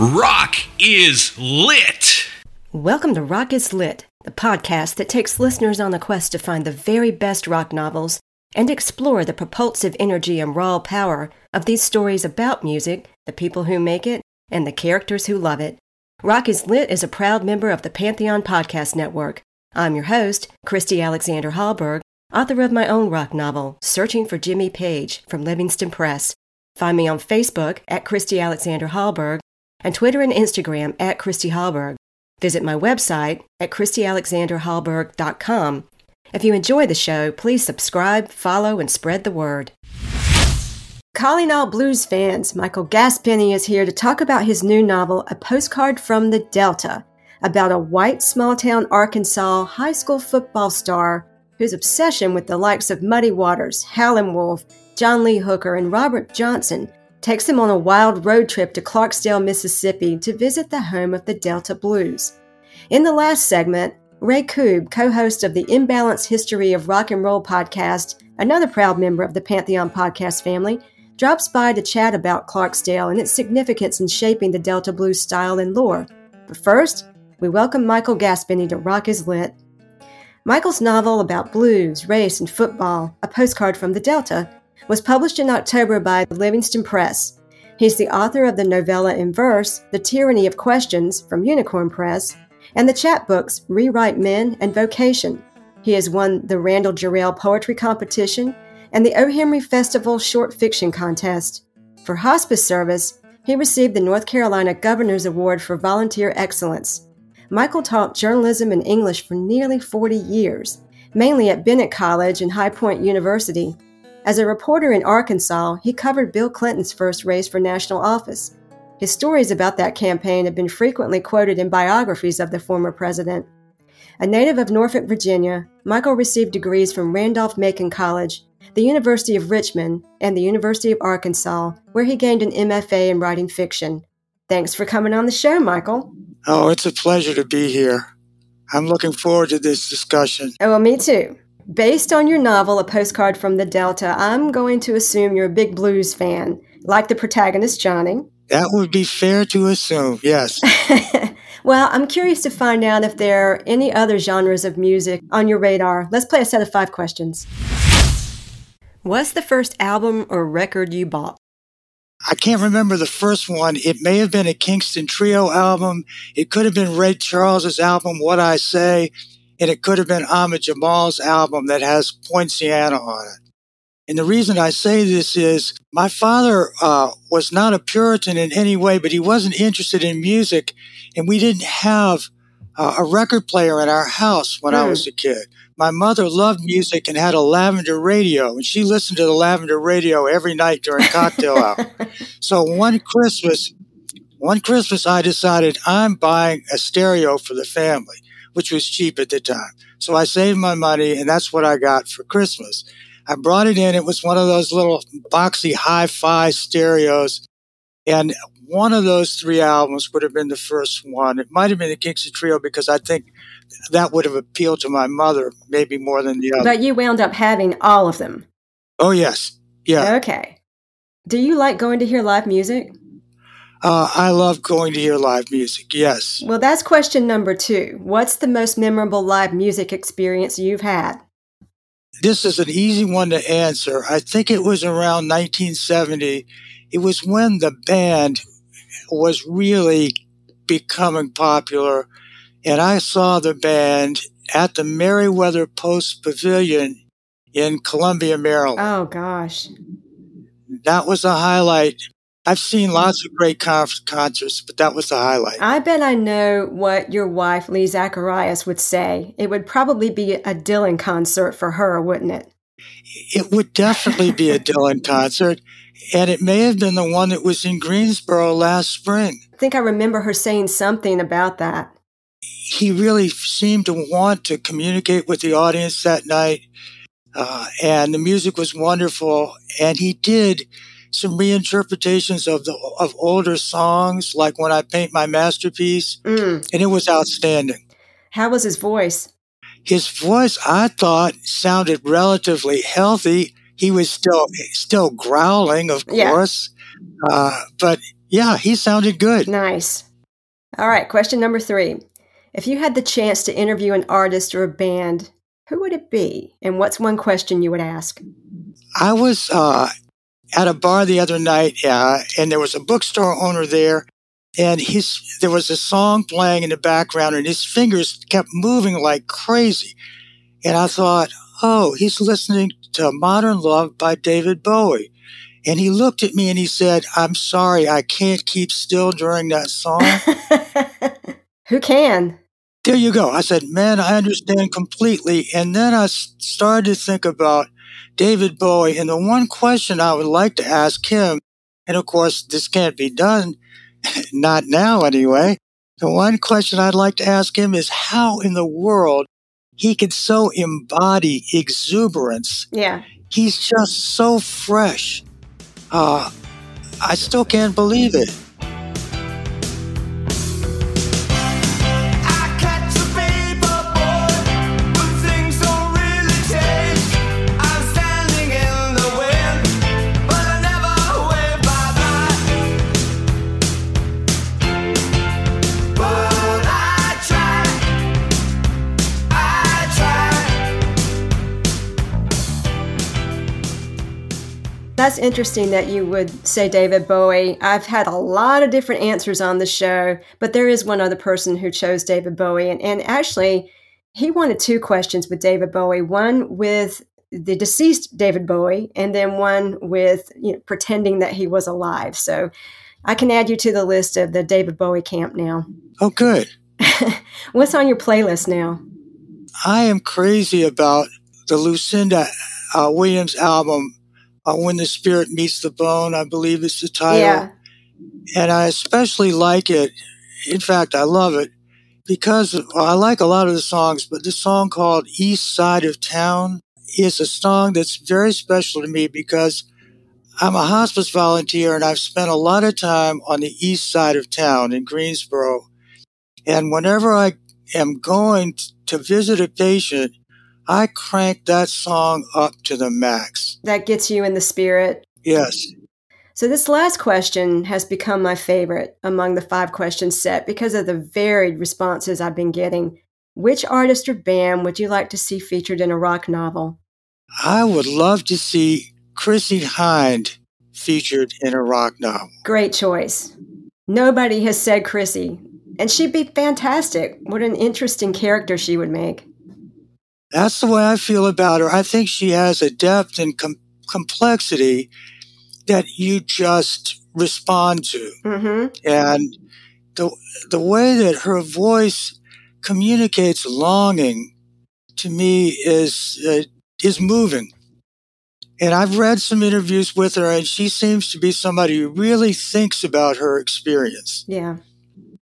Rock is lit. Welcome to Rock is Lit, the podcast that takes listeners on a quest to find the very best rock novels and explore the propulsive energy and raw power of these stories about music, the people who make it, and the characters who love it. Rock is Lit is a proud member of the Pantheon Podcast Network. I'm your host, Christy Alexander Hallberg, author of my own rock novel, Searching for Jimmy Page, from Livingston Press. Find me on Facebook at Christy Alexander Hallberg and Twitter and Instagram at Christy Hallberg. Visit my website at ChristyAlexanderHallberg.com. If you enjoy the show, please subscribe, follow, and spread the word. Calling all blues fans, Michael Gaspeny is here to talk about his new novel, A Postcard from the Delta, about a white small town Arkansas high school football star whose obsession with the likes of Muddy Waters, Howlin' Wolf, John Lee Hooker, and Robert Johnson takes him on a wild road trip to Clarksdale, Mississippi to visit the home of the Delta Blues. In the last segment, Ray Koob, co host of the Imbalanced History of Rock and Roll podcast, another proud member of the Pantheon podcast family, drops by to chat about Clarksdale and its significance in shaping the Delta Blues style and lore. But first, we welcome Michael Gaspeny to Rock is Lit. Michael's novel about blues, race, and football, A Postcard from the Delta, was published in October by the Livingston Press. He's the author of the novella in verse, The Tyranny of Questions from Unicorn Press, and the chapbooks Rewrite Men and Vocation. He has won the Randall Jarrell Poetry Competition and the O. Henry Festival Short Fiction Contest. For hospice service, he received the North Carolina Governor's Award for Volunteer Excellence. Michael taught journalism and English for nearly 40 years, mainly at Bennett College and High Point University. As a reporter in Arkansas, he covered Bill Clinton's first race for national office. His stories about that campaign have been frequently quoted in biographies of the former president. A native of Norfolk, Virginia, Michael received degrees from Randolph Macon College, the University of Richmond, and the University of Arkansas, where he gained an MFA in writing fiction. Thanks for coming on the show, Michael. Oh, it's a pleasure to be here. I'm looking forward to this discussion. Oh, well, me too. Based on your novel, A Postcard from the Delta, I'm going to assume you're a big blues fan, like the protagonist, Johnny. That would be fair to assume, yes. well, I'm curious to find out if there are any other genres of music on your radar. Let's play a set of five questions. What's the first album or record you bought? I can't remember the first one. It may have been a Kingston Trio album. It could have been Ray Charles's album, What I Say and it could have been Ahmad Jamal's album that has Poinciana on it. And the reason I say this is my father uh, was not a Puritan in any way, but he wasn't interested in music, and we didn't have uh, a record player in our house when mm. I was a kid. My mother loved music and had a lavender radio, and she listened to the lavender radio every night during cocktail hour. So one Christmas, one Christmas, I decided I'm buying a stereo for the family which was cheap at the time. So I saved my money, and that's what I got for Christmas. I brought it in. It was one of those little boxy hi fi stereos. And one of those three albums would have been the first one. It might have been the Kingston Trio because I think that would have appealed to my mother maybe more than the other. But you wound up having all of them. Oh, yes. Yeah. Okay. Do you like going to hear live music? Uh, I love going to hear live music, yes. Well, that's question number two. What's the most memorable live music experience you've had? This is an easy one to answer. I think it was around 1970. It was when the band was really becoming popular, and I saw the band at the Merriweather Post Pavilion in Columbia, Maryland. Oh, gosh. That was a highlight I've seen lots of great concerts, but that was the highlight. I bet I know what your wife, Lee Zacharias, would say. It would probably be a Dylan concert for her, wouldn't it? It would definitely be a Dylan concert, and it may have been the one that was in Greensboro last spring. I think I remember her saying something about that. He really seemed to want to communicate with the audience that night, uh, and the music was wonderful, and he did some reinterpretations of the of older songs, like when I paint my masterpiece, mm. and it was outstanding. How was his voice? His voice, I thought, sounded relatively healthy. He was still still growling, of course, yeah. Uh, but yeah, he sounded good. Nice. All right, question number three. If you had the chance to interview an artist or a band, who would it be? And what's one question you would ask? I was uh, at a bar the other night, uh, and there was a bookstore owner there, and his there was a song playing in the background, and his fingers kept moving like crazy, and I thought, oh, he's listening to "Modern Love" by David Bowie. And he looked at me and he said, I'm sorry, I can't keep still during that song. Who can? There you go. I said, man, I understand completely. And then I started to think about David Bowie. And the one question I would like to ask him, and of course, this can't be done, not now anyway. The one question I'd like to ask him is how in the world he could so embody exuberance. Yeah. He's just so fresh. Uh, I still can't believe it. That's interesting that you would say David Bowie. I've had a lot of different answers on the show, but there is one other person who chose David Bowie. And, and actually, he wanted two questions with David Bowie one with the deceased David Bowie, and then one with you know, pretending that he was alive. So I can add you to the list of the David Bowie camp now. Oh, good. What's on your playlist now? I am crazy about the Lucinda uh, Williams album uh, When the Spirit Meets the Bone, I believe is the title. Yeah. And I especially like it. In fact, I love it because well, I like a lot of the songs, but the song called East Side of Town is a song that's very special to me because I'm a hospice volunteer and I've spent a lot of time on the east side of town in Greensboro. And whenever I am going to visit a patient, I crank that song up to the max. That gets you in the spirit. Yes. So, this last question has become my favorite among the five questions set because of the varied responses I've been getting. Which artist or band would you like to see featured in a rock novel? I would love to see Chrissie Hynde featured in a rock novel. Great choice. Nobody has said Chrissie, and she'd be fantastic. What an interesting character she would make. That's the way I feel about her. I think she has a depth and com- complexity that you just respond to. Mm-hmm. And the, the way that her voice communicates longing to me is, uh, is moving. And I've read some interviews with her, and she seems to be somebody who really thinks about her experience. Yeah.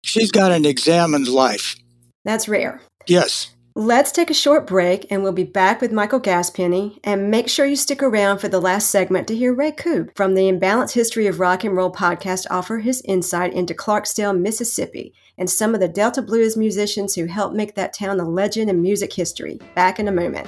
She's got an examined life. That's rare. Yes. Let's take a short break and we'll be back with Michael Gaspeny. And make sure you stick around for the last segment to hear Ray Koob from the Imbalanced History of Rock and Roll podcast offer his insight into Clarksdale, Mississippi, and some of the Delta Blues musicians who helped make that town a legend in music history. Back in a moment.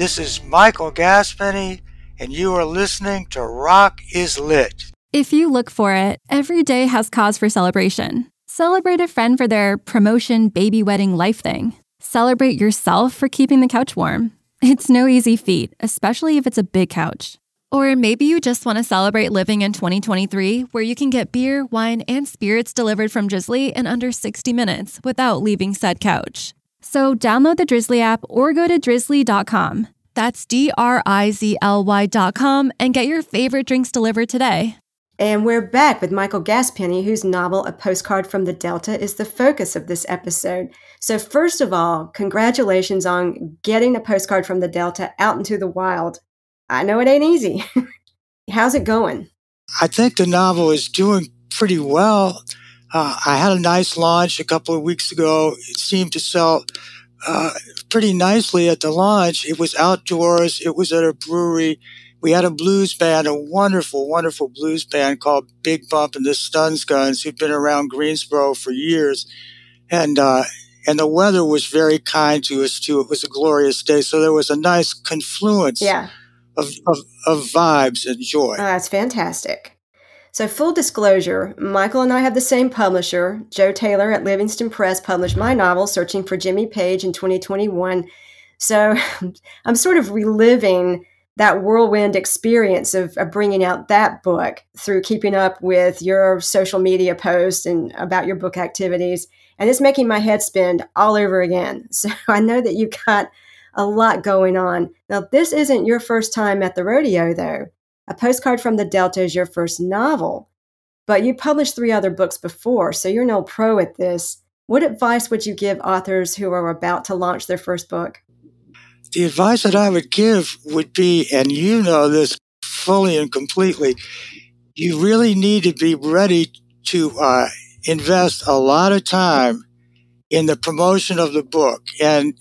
This is Michael Gaspeny, and you are listening to Rock is Lit. If you look for it, every day has cause for celebration. Celebrate a friend for their promotion, baby wedding, life thing. Celebrate yourself for keeping the couch warm. It's no easy feat, especially if it's a big couch. Or maybe you just want to celebrate living in 2023, where you can get beer, wine, and spirits delivered from Drizly in under 60 minutes without leaving said couch. So download the Drizly app or go to drizly.com. That's D R I Z L Y.com and get your favorite drinks delivered today. And we're back with Michael Gaspeny, whose novel A Postcard from the Delta is the focus of this episode. So, first of all, congratulations on getting A Postcard from the Delta out into the wild. I know it ain't easy. How's it going? I think the novel is doing pretty well. Uh, I had a nice launch a couple of weeks ago. It seemed to sell uh, pretty nicely at the launch. It was outdoors. It was at a brewery. We had a blues band, a wonderful, wonderful blues band called Big Bump and the Stuns Guns, who've been around Greensboro for years. And, uh, and the weather was very kind to us too. It was a glorious day. So there was a nice confluence Yeah, of, of, of vibes and joy. oh, that's fantastic. So, full disclosure, Michael and I have the same publisher. Joe Taylor at Livingston Press published my novel, Searching for Jimmy Page, in 2021. So, I'm sort of reliving that whirlwind experience of, of bringing out that book through keeping up with your social media posts and about your book activities. And it's making my head spin all over again. So, I know that you've got a lot going on. Now, this isn't your first time at the rodeo, though. A Postcard from the Delta is your first novel, but you published three other books before, so you're no pro at this. What advice would you give authors who are about to launch their first book? the advice that I would give would be, and you know this fully and completely, you really need to be ready to uh, invest a lot of time in the promotion of the book. And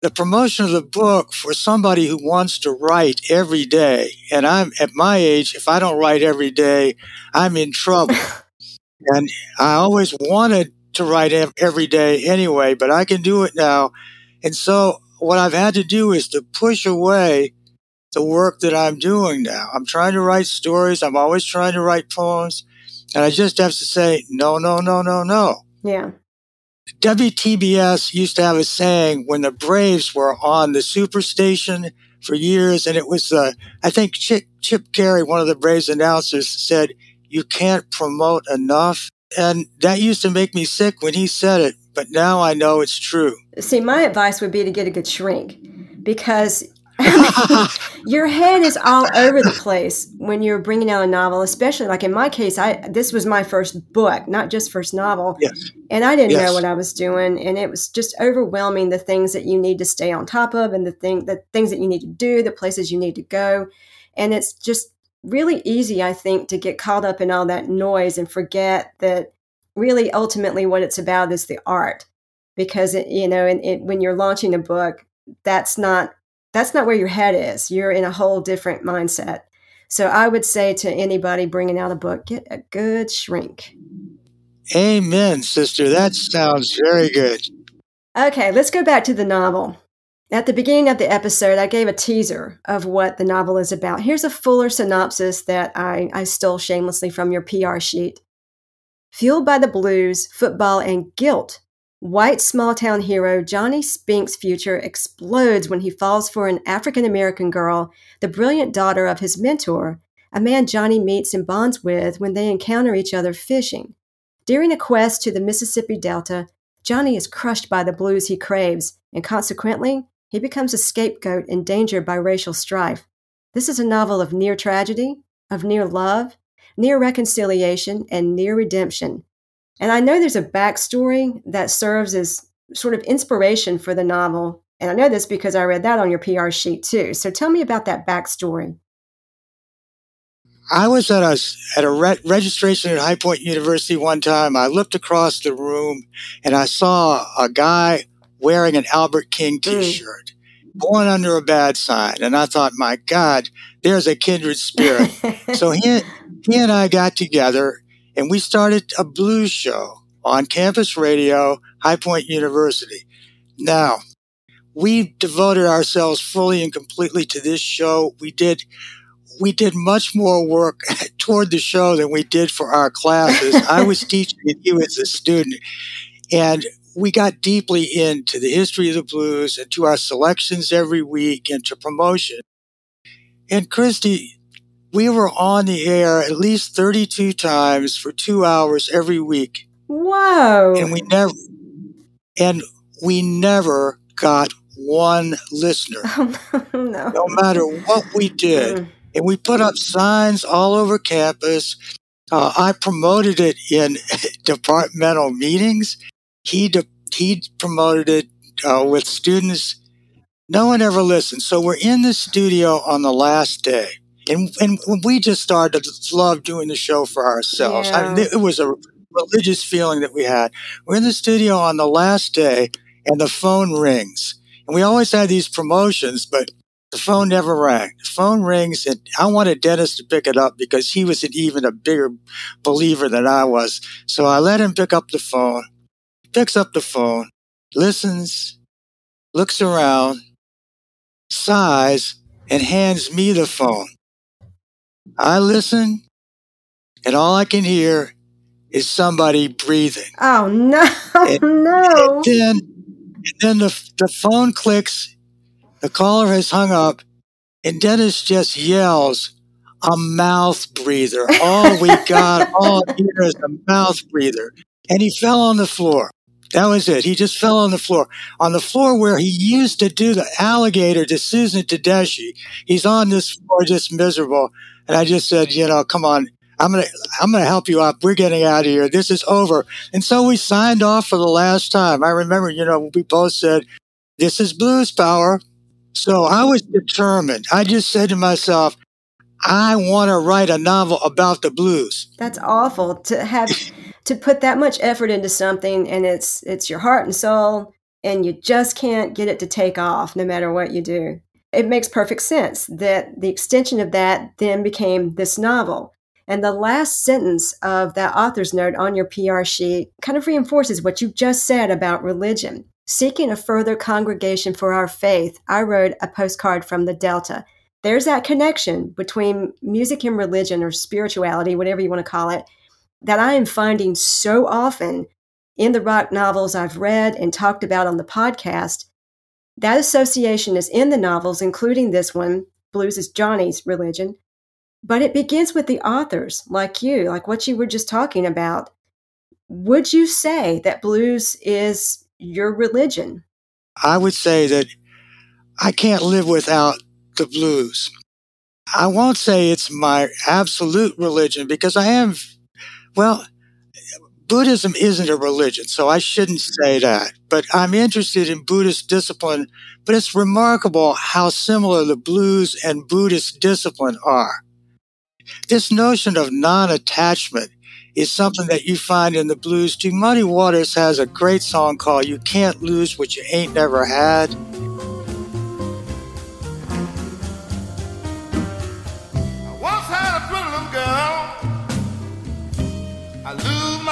the promotion of the book for somebody who wants to write every day, and I'm at my age, if I don't write every day, I'm in trouble. and I always wanted to write every day anyway, but I can do it now. And so what I've had to do is to push away the work that I'm doing now. I'm trying to write stories. I'm always trying to write poems. And I just have to say, no, no, no, no, no. Yeah. WTBS used to have a saying when the Braves were on the superstation for years, and it was, uh, I think Chip, Chip Caray, one of the Braves announcers, said, You can't promote enough. And that used to make me sick when he said it, but now I know it's true. See, my advice would be to get a good shrink because your head is all over the place when you're bringing out a novel, especially like in my case, I this was my first book, not just first novel. Yes. And I didn't Yes. know what I was doing, and it was just overwhelming the things that you need to stay on top of and the thing the things that you need to do, the places you need to go. And it's just really easy, I think, to get caught up in all that noise and forget that really ultimately what it's about is the art. Because it, you know, and it, when you're launching a book, that's not that's not where your head is. You're in a whole different mindset. So I would say to anybody bringing out a book, get a good shrink. Amen, sister. That sounds very good. Okay, let's go back to the novel. At the beginning of the episode, I gave a teaser of what the novel is about. Here's a fuller synopsis that I, I stole shamelessly from your PR sheet. Fueled by the blues, football, and guilt, white small town hero Johnny Spink's future explodes when he falls for an African American girl, the brilliant daughter of his mentor, a man Johnny meets and bonds with when they encounter each other fishing. During a quest to the Mississippi Delta, Johnny is crushed by the blues he craves, and consequently, he becomes a scapegoat endangered by racial strife. This is a novel of near tragedy, of near love, near reconciliation, and near redemption. And I know there's a backstory that serves as sort of inspiration for the novel. And I know this because I read that on your PR sheet too. So tell me about that backstory. I was at a at a re- registration at High Point University one time. I looked across the room and I saw a guy wearing an Albert King mm. T-shirt, born under a bad sign, and I thought, my God, there's a kindred spirit. so he he and I got together and we started a blues show on campus radio, High Point University. Now, we devoted ourselves fully and completely to this show. We did we did much more work toward the show than we did for our classes. I was teaching and he was a student. And we got deeply into the history of the blues and to our selections every week and to promotion. And Christy, we were on the air at least 32 times for two hours every week. Whoa. And we never, and we never got one listener, Oh, no. no matter what we did. Mm. and we put up signs all over campus. Uh, I promoted it in departmental meetings. He de- he promoted it uh, with students. No one ever listened. So we're in the studio on the last day, and and we just started to love doing the show for ourselves. I- Yeah. it was a religious feeling that we had. We're in the studio on the last day, and the phone rings. And we always had these promotions, but the phone never rang. The phone rings, and I wanted Dennis to pick it up because he was an even a bigger believer than I was. So I let him pick up the phone. Picks up the phone, listens, looks around, sighs, and hands me the phone. I listen, and all I can hear is somebody breathing. Oh, no. It- no. And then, and then the, the phone clicks, the caller has hung up, and Dennis just yells, a mouth breather. All we got, all here is a mouth breather. And he fell on the floor. That was it. He just fell on the floor. On the floor where he used to do the alligator to Susan Tedeschi. He's on this floor just miserable. And I just said, you know, come on. I'm gonna, I'm gonna help you up. We're getting out of here. This is over. And so we signed off for the last time. I remember, you know, we both said, this is blues power. So I was determined. I just said to myself, I want to write a novel about the blues. That's awful to have to put that much effort into something and it's it's your heart and soul and you just can't get it to take off no matter what you do. It makes perfect sense that the extension of that then became this novel. And the last sentence of that author's note on your PR sheet kind of reinforces what you just said about religion. Seeking a further congregation for our faith, I wrote a postcard from the Delta. There's that connection between music and religion or spirituality, whatever you want to call it, that I am finding so often in the rock novels I've read and talked about on the podcast. That association is in the novels, including this one, Blues is Johnny's religion. But it begins with the authors, like you, like what you were just talking about. Would you say that blues is your religion? I would say that I can't live without the blues. I won't say it's my absolute religion because I am, well, Buddhism isn't a religion, so I shouldn't mm-hmm. say that. But I'm interested in Buddhist discipline, but it's remarkable how similar the blues and Buddhist discipline are. This notion of non attachment is something that you find in the blues too. Muddy Waters has a great song called You Can't Lose What You Ain't Never Had.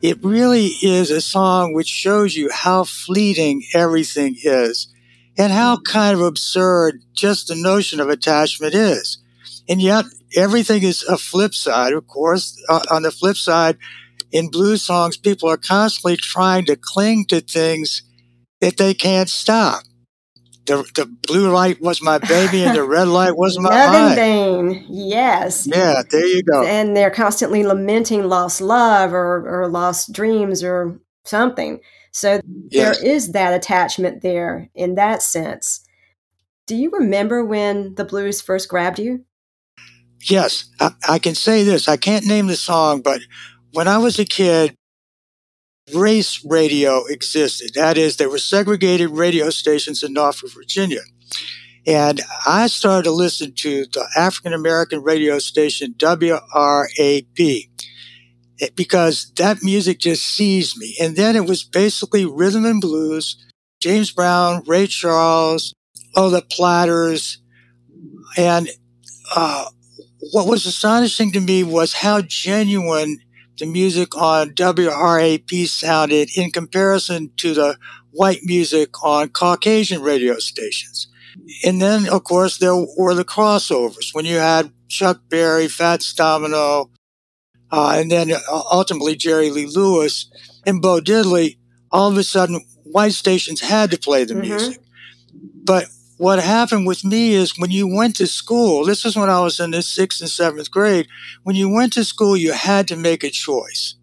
it really is a song which shows you how fleeting everything is and how kind of absurd just the notion of attachment is. And yet everything is a flip side, of course. Uh, on the flip side, in blues songs, people are constantly trying to cling to things that they can't stop the, the blue light was my baby and the red light was my Love vain. Yes. Yeah, there you go. And they're constantly lamenting lost love or, or lost dreams or something. So yes. there is that attachment there in that sense. Do you remember when the blues first grabbed you? Yes, I, I can say this. I can't name the song, but when I was a kid, race radio existed. That is, there were segregated radio stations in Norfolk, Virginia. And I started to listen to the African American radio station WRAP because that music just seized me. And then it was basically rhythm and blues, James Brown, Ray Charles, oh, the Platters. And uh, what was astonishing to me was how genuine the music on WRAP sounded in comparison to the white music on Caucasian radio stations. And then, of course, there were the crossovers when you had Chuck Berry, Fats Domino, uh, and then uh, ultimately Jerry Lee Lewis and Bo Diddley. All of a sudden, white stations had to play the mm-hmm. music. But what happened with me is when you went to school, this is when I was in the sixth and seventh grade, when you went to school, you had to make a choice.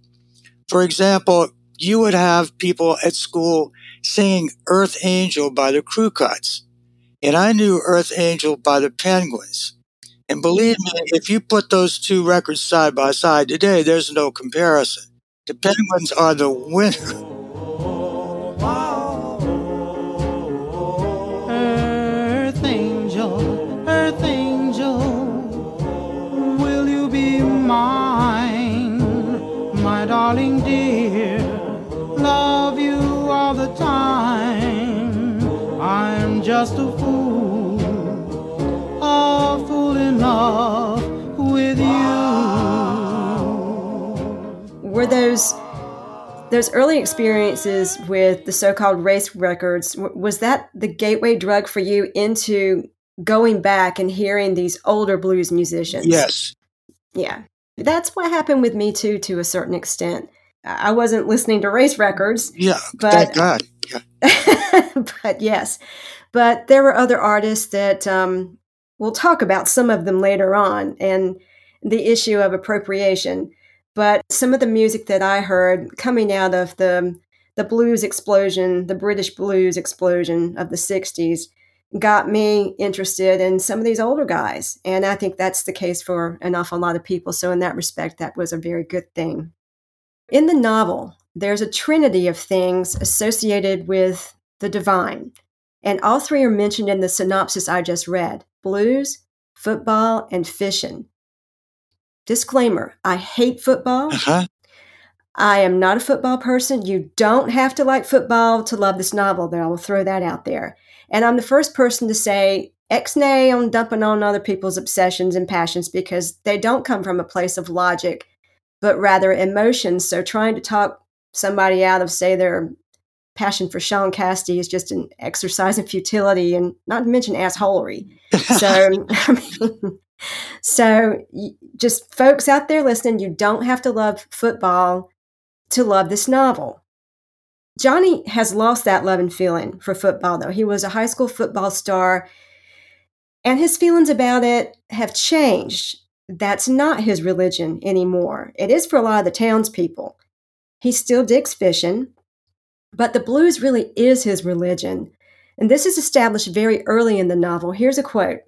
For example, you would have people at school singing Earth Angel by the Crew Cuts. And I knew Earth Angel by the Penguins. And believe me, if you put those two records side by side today, there's no comparison. The Penguins are the winner. Oh, oh, oh, darling dear, love you all the time. I'm just a fool, a fool in love with you. Were those those early experiences with the so-called race records was that the gateway drug for you into going back and hearing these older blues musicians? Yes. Yeah. That's what happened with me too, to a certain extent. I wasn't listening to race records. Yeah, but, thank God. Yeah. but yes, but there were other artists that um, we'll talk about some of them later on, and the issue of appropriation. But some of the music that I heard coming out of the the blues explosion, the British blues explosion of the '60s, got me interested in some of these older guys. And I think that's the case for an awful lot of people. So, in that respect, that was a very good thing. In the novel, there's a trinity of things associated with the divine. And all three are mentioned in the synopsis I just read blues, football, and fishing. Disclaimer I hate football. Uh-huh. I am not a football person. You don't have to like football to love this novel, There, I will throw that out there. And I'm the first person to say ex-nay on dumping on other people's obsessions and passions because they don't come from a place of logic, but rather emotions. So trying to talk somebody out of, say, their passion for Shaun Cassidy is just an exercise in futility and not to mention assholery. so, I mean, So, just folks out there listening, you don't have to love football to love this novel. Johnny has lost that love and feeling for football, though. He was a high school football star, and his feelings about it have changed. That's not his religion anymore. It is for a lot of the townspeople. He still digs fishing, but the blues really is his religion. And this is established very early in the novel. Here's a quote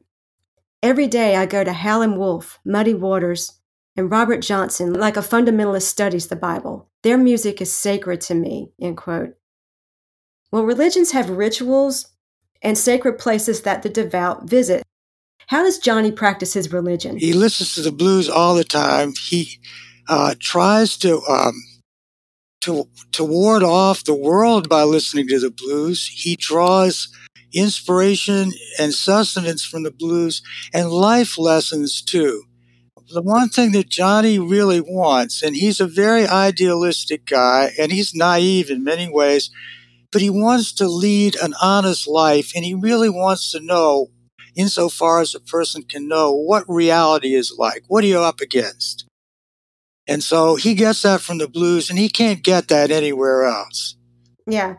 Every day I go to Howlin' Wolf, Muddy Waters, and Robert Johnson like a fundamentalist studies the Bible. Their music is sacred to me, end quote. Well, religions have rituals and sacred places that the devout visit. How does Johnny practice his religion? He listens to the blues all the time. He uh, tries to um, to to ward off the world by listening to the blues. He draws inspiration and sustenance from the blues and life lessons too. The one thing that Johnny really wants, and he's a very idealistic guy and he's naive in many ways, but he wants to lead an honest life and he really wants to know, insofar as a person can know, what reality is like. What are you up against? And so he gets that from the blues and he can't get that anywhere else. Yeah.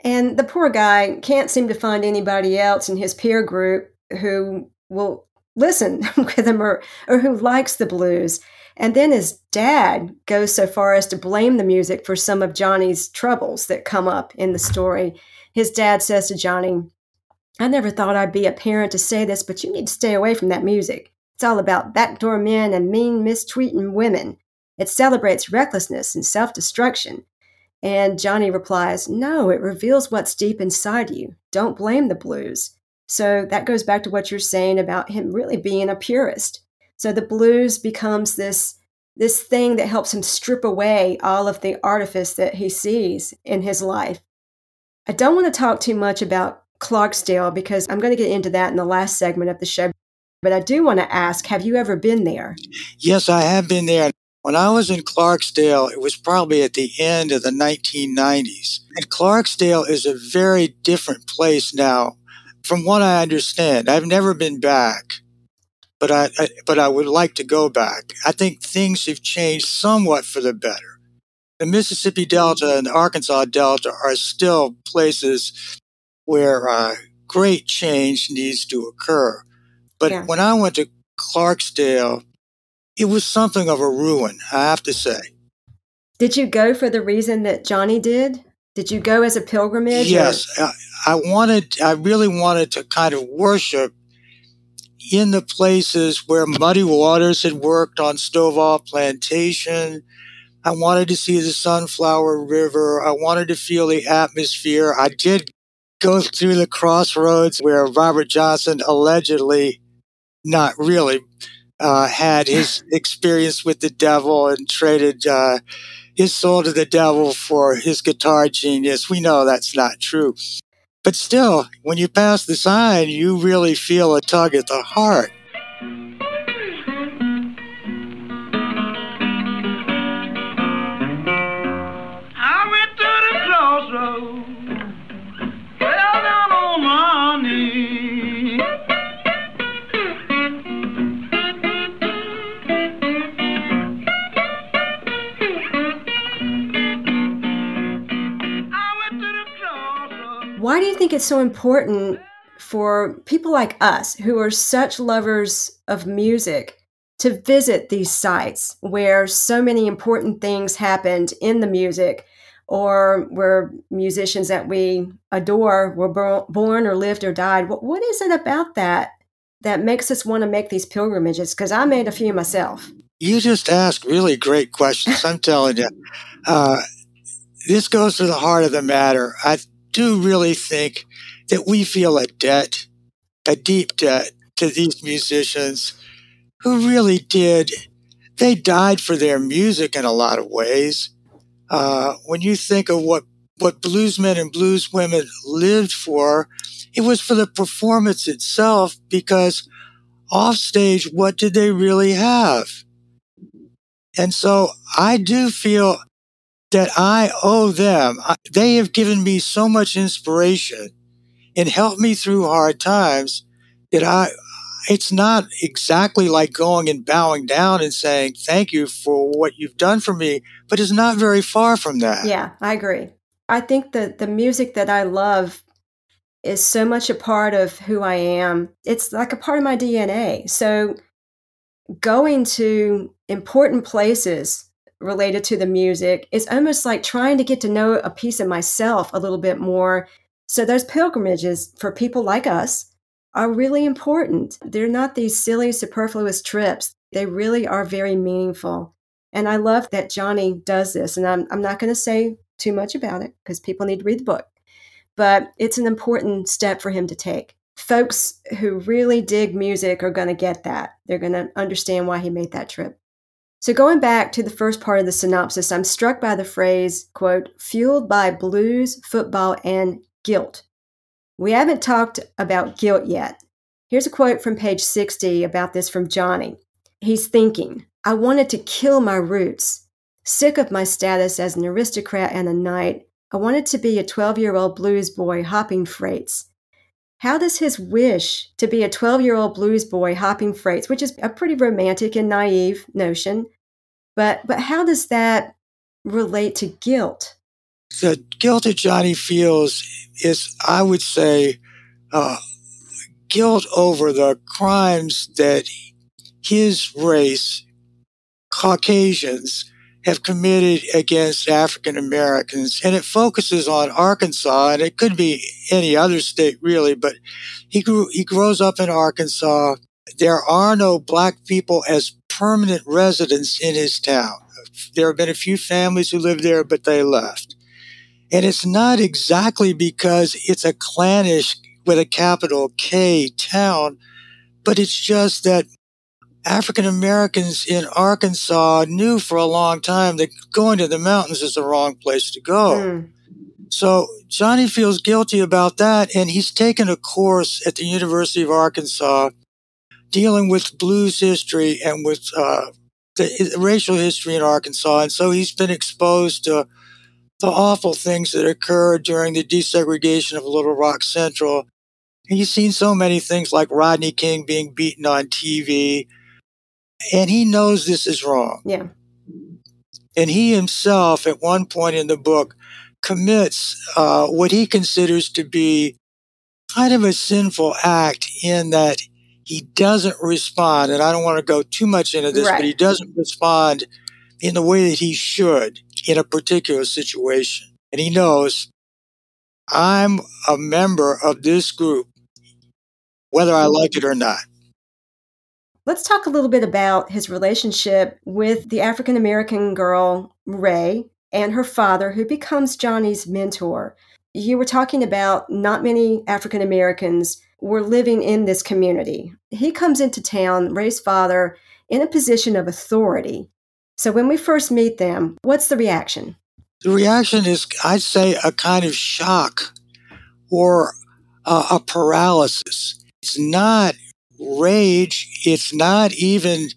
And the poor guy can't seem to find anybody else in his peer group who will listen with him or, or who likes the blues. And then his dad goes so far as to blame the music for some of Johnny's troubles that come up in the story. His dad says to Johnny, I never thought I'd be a parent to say this, but you need to stay away from that music. It's all about backdoor men and mean, mistreating women. It celebrates recklessness and self destruction. And Johnny replies, No, it reveals what's deep inside you. Don't blame the blues. So that goes back to what you're saying about him really being a purist. So the blues becomes this this thing that helps him strip away all of the artifice that he sees in his life. I don't want to talk too much about Clarksdale because I'm going to get into that in the last segment of the show. But I do want to ask, have you ever been there? Yes, I have been there. When I was in Clarksdale, it was probably at the end of the 1990s. And Clarksdale is a very different place now, from what I understand. I've never been back, but I, I but I would like to go back. I think things have changed somewhat for the better. The Mississippi Delta and the Arkansas Delta are still places where uh, great change needs to occur. But yeah. when I went to Clarksdale, it was something of a ruin, I have to say. Did you go for the reason that Johnny did? Did you go as a pilgrimage? Yes, I, I wanted. I really wanted to kind of worship in the places where Muddy Waters had worked on Stovall Plantation. I wanted to see the Sunflower River. I wanted to feel the atmosphere. I did go through the crossroads where Robert Johnson allegedly, not really, uh, had his experience with the devil and traded uh, his soul to the devil for his guitar genius. We know that's not true. But still, when you pass the sign, you really feel a tug at the heart. Why do you think it's so important for people like us who are such lovers of music to visit these sites where so many important things happened in the music or where musicians that we adore were born or lived or died? what is it about that that makes us want to make these pilgrimages? Because I made a few myself. You just ask really great questions. I'm telling you. Uh, this goes to the heart of the matter. I do really think that we feel a debt, a deep debt to these musicians who really did. They died for their music in a lot of ways. Uh, when you think of what, what bluesmen and blueswomen lived for, it was for the performance itself because offstage, what did they really have? And so I do feel that I owe them. They have given me so much inspiration and helped me through hard times that I, it's not exactly like going and bowing down and saying thank you for what you've done for me, but it's not very far from that. Yeah, I agree. I think that the music that I love is so much a part of who I am. It's like a part of my DNA. So going to important places related to the music is almost like trying to get to know a piece of myself a little bit more. So those pilgrimages for people like us are really important. They're not these silly, superfluous trips. They really are very meaningful. And I love that Johnny does this. And I'm, I'm not going to say too much about it because people need to read the book. But it's an important step for him to take. Folks who really dig music are going to get that. They're going to understand why he made that trip. So going back to the first part of the synopsis, I'm struck by the phrase, quote, fueled by blues, football, and guilt. We haven't talked about guilt yet. Here's a quote from page 60 about this from Johnny. He's thinking, I wanted to kill my roots. Sick of my status as an aristocrat and a knight, I wanted to be a 12 year old blues boy hopping freights. How does his wish to be a 12 year old blues boy hopping freights, which is a pretty romantic and naive notion, but, but how does that relate to guilt? The guilt that Johnny feels is, I would say, uh, guilt over the crimes that his race, Caucasians, have committed against African Americans. And it focuses on Arkansas, and it could be any other state really, but he grew, he grows up in Arkansas. There are no black people as permanent residents in his town. There have been a few families who lived there, but they left. And it's not exactly because it's a clannish with a capital K town, but it's just that African Americans in Arkansas knew for a long time that going to the mountains is the wrong place to go. Mm. So Johnny feels guilty about that, and he's taken a course at the University of Arkansas dealing with blues history and with uh, the racial history in Arkansas. And so he's been exposed to the awful things that occurred during the desegregation of Little Rock Central. He's seen so many things like Rodney King being beaten on TV, and he knows this is wrong. Yeah. And he himself, at one point in the book, commits uh, what he considers to be kind of a sinful act in that he doesn't respond, and I don't want to go too much into this, right. but he doesn't respond in the way that he should in a particular situation. And he knows I'm a member of this group, whether I like it or not. Let's talk a little bit about his relationship with the African American girl, Ray, and her father, who becomes Johnny's mentor. You were talking about not many African Americans were living in this community. He comes into town, Ray's father, in a position of authority. So when we first meet them, what's the reaction? The reaction is, I'd say, a kind of shock or uh, a paralysis. It's not rage. It's not even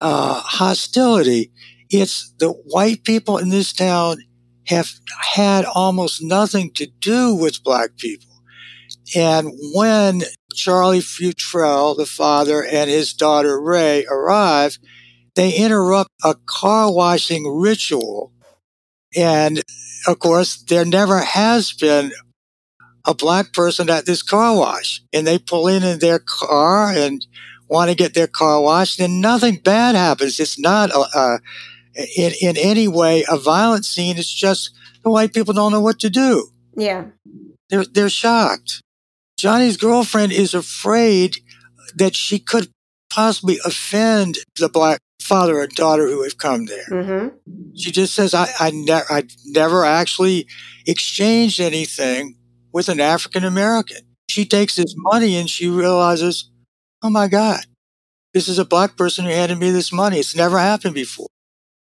uh, hostility. It's the white people in this town have had almost nothing to do with black people. And when Charlie Futrell, the father, and his daughter Ray arrive, they interrupt a car washing ritual. And of course, there never has been a black person at this car wash. And they pull in in their car and want to get their car washed, and nothing bad happens. It's not a, a in, in any way a violent scene. It's just the white people don't know what to do. Yeah. They're, they're shocked. Johnny's girlfriend is afraid that she could possibly offend the black father and daughter who have come there. Mm-hmm. She just says, I, I, ne- I never actually exchanged anything with an African American. She takes this money and she realizes, oh my God, this is a black person who handed me this money. It's never happened before.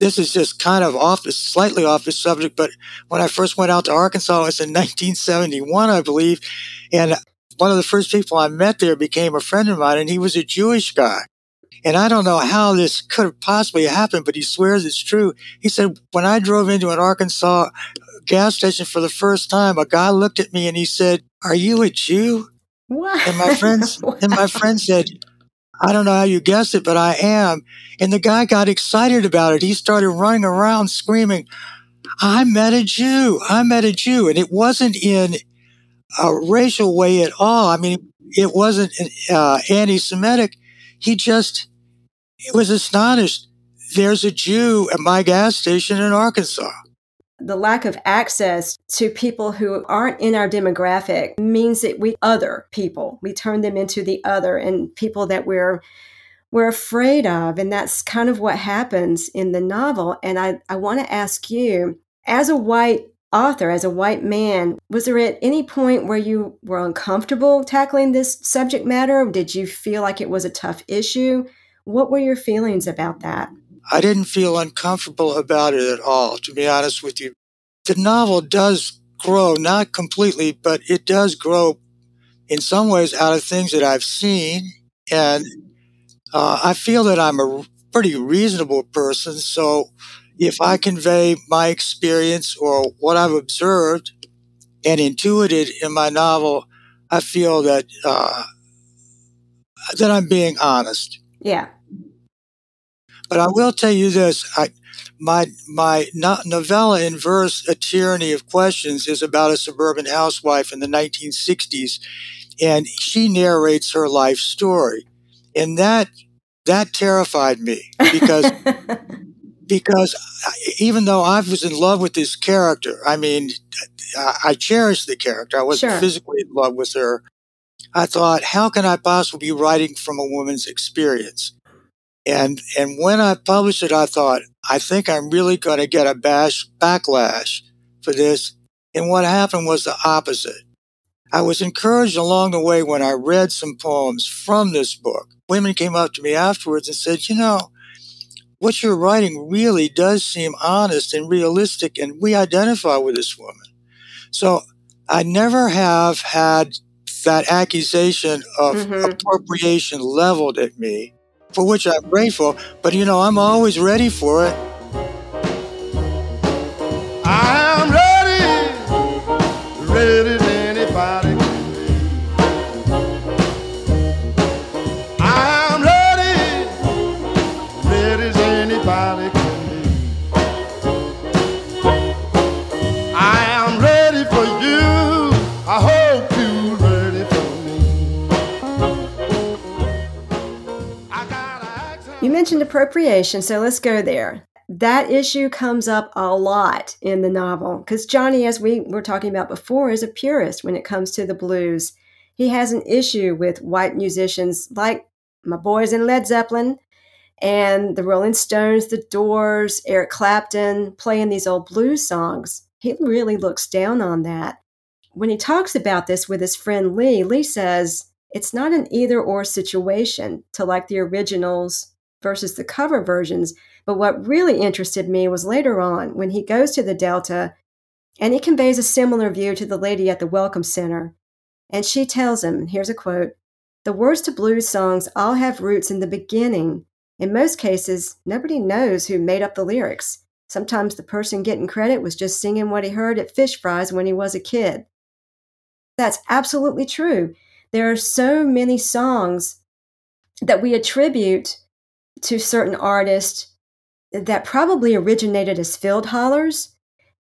This is just kind of off the, slightly off the subject, but when I first went out to Arkansas, it was in 1971, I believe. And one of the first people I met there became a friend of mine, and he was a Jewish guy. And I don't know how this could have possibly happened, but he swears it's true. He said, when I drove into an Arkansas gas station for the first time, a guy looked at me and he said, Are you a Jew? What? And my friends wow. and my friend said, I don't know how you guessed it, but I am. And the guy got excited about it. He started running around screaming, I met a Jew. I met a Jew. And it wasn't in a racial way at all. I mean, it wasn't uh, anti Semitic. He just he was astonished. There's a Jew at my gas station in Arkansas. The lack of access to people who aren't in our demographic means that we other people. We turn them into the other and people that we're we're afraid of. And that's kind of what happens in the novel. And I, I want to ask you, as a white author, as a white man, was there at any point where you were uncomfortable tackling this subject matter? Did you feel like it was a tough issue? What were your feelings about that? I didn't feel uncomfortable about it at all, to be honest with you. The novel does grow, not completely, but it does grow in some ways out of things that I've seen. And uh, I feel that I'm a pretty reasonable person. So if I convey my experience or what I've observed and intuited in my novel, I feel that uh, that I'm being honest. Yeah. But I will tell you this: I, my my no- novella in verse, "A Tyranny of Questions," is about a suburban housewife in the 1960s, and she narrates her life story, and that that terrified me because because even though I was in love with this character, I mean, I cherished the character. I wasn't Sure. physically in love with her. I thought, how can I possibly be writing from a woman's experience? And and when I published it, I thought, I think I'm really going to get a bash backlash for this. And what happened was the opposite. I was encouraged along the way when I read some poems from this book. Women came up to me afterwards and said, you know, what you're writing really does seem honest and realistic, and we identify with this woman. So I never have had that accusation of Mhm. appropriation leveled at me, for which I'm grateful, but you know, I'm always ready for it. I'm ready, ready mentioned appropriation, so let's go there. That issue comes up a lot in the novel because Johnny, as we were talking about before, is a purist when it comes to the blues. He has an issue with white musicians like my boys in Led Zeppelin and the Rolling Stones, the Doors, Eric Clapton playing these old blues songs. He really looks down on that. When he talks about this with his friend Lee, Lee says it's not an either or situation to like the originals versus the cover versions. But what really interested me was later on when he goes to the Delta and he conveys a similar view to the lady at the Welcome Center. And she tells him, here's a quote The words to blues songs all have roots in the beginning. In most cases, nobody knows who made up the lyrics. Sometimes the person getting credit was just singing what he heard at fish fries when he was a kid. That's absolutely true. There are so many songs that we attribute to certain artists that probably originated as field hollers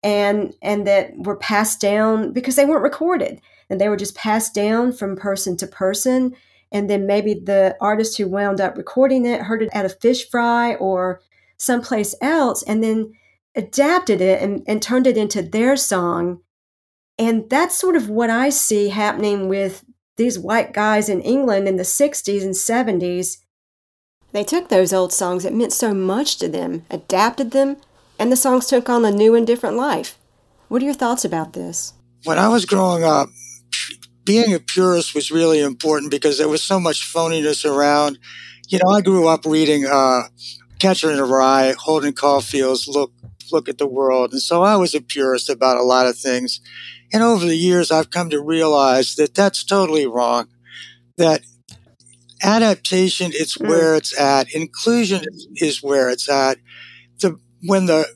and and that were passed down because they weren't recorded. And they were just passed down from person to person. And then maybe the artist who wound up recording it heard it at a fish fry or someplace else and then adapted it and, and turned it into their song. And that's sort of what i see happening with these white guys in england in the 60s and 70s they took those old songs that meant so much to them, adapted them, and the songs took on a new and different life. What are your thoughts about this? When I was growing up, being a purist was really important because there was so much phoniness around. You know, I grew up reading uh, Catcher in the Rye, Holden Caulfield's Look Look at the World, and so I was a purist about a lot of things. And over the years, I've come to realize that that's totally wrong. That adaptation is Mm. where it's at. Inclusion is, is where it's at. The when the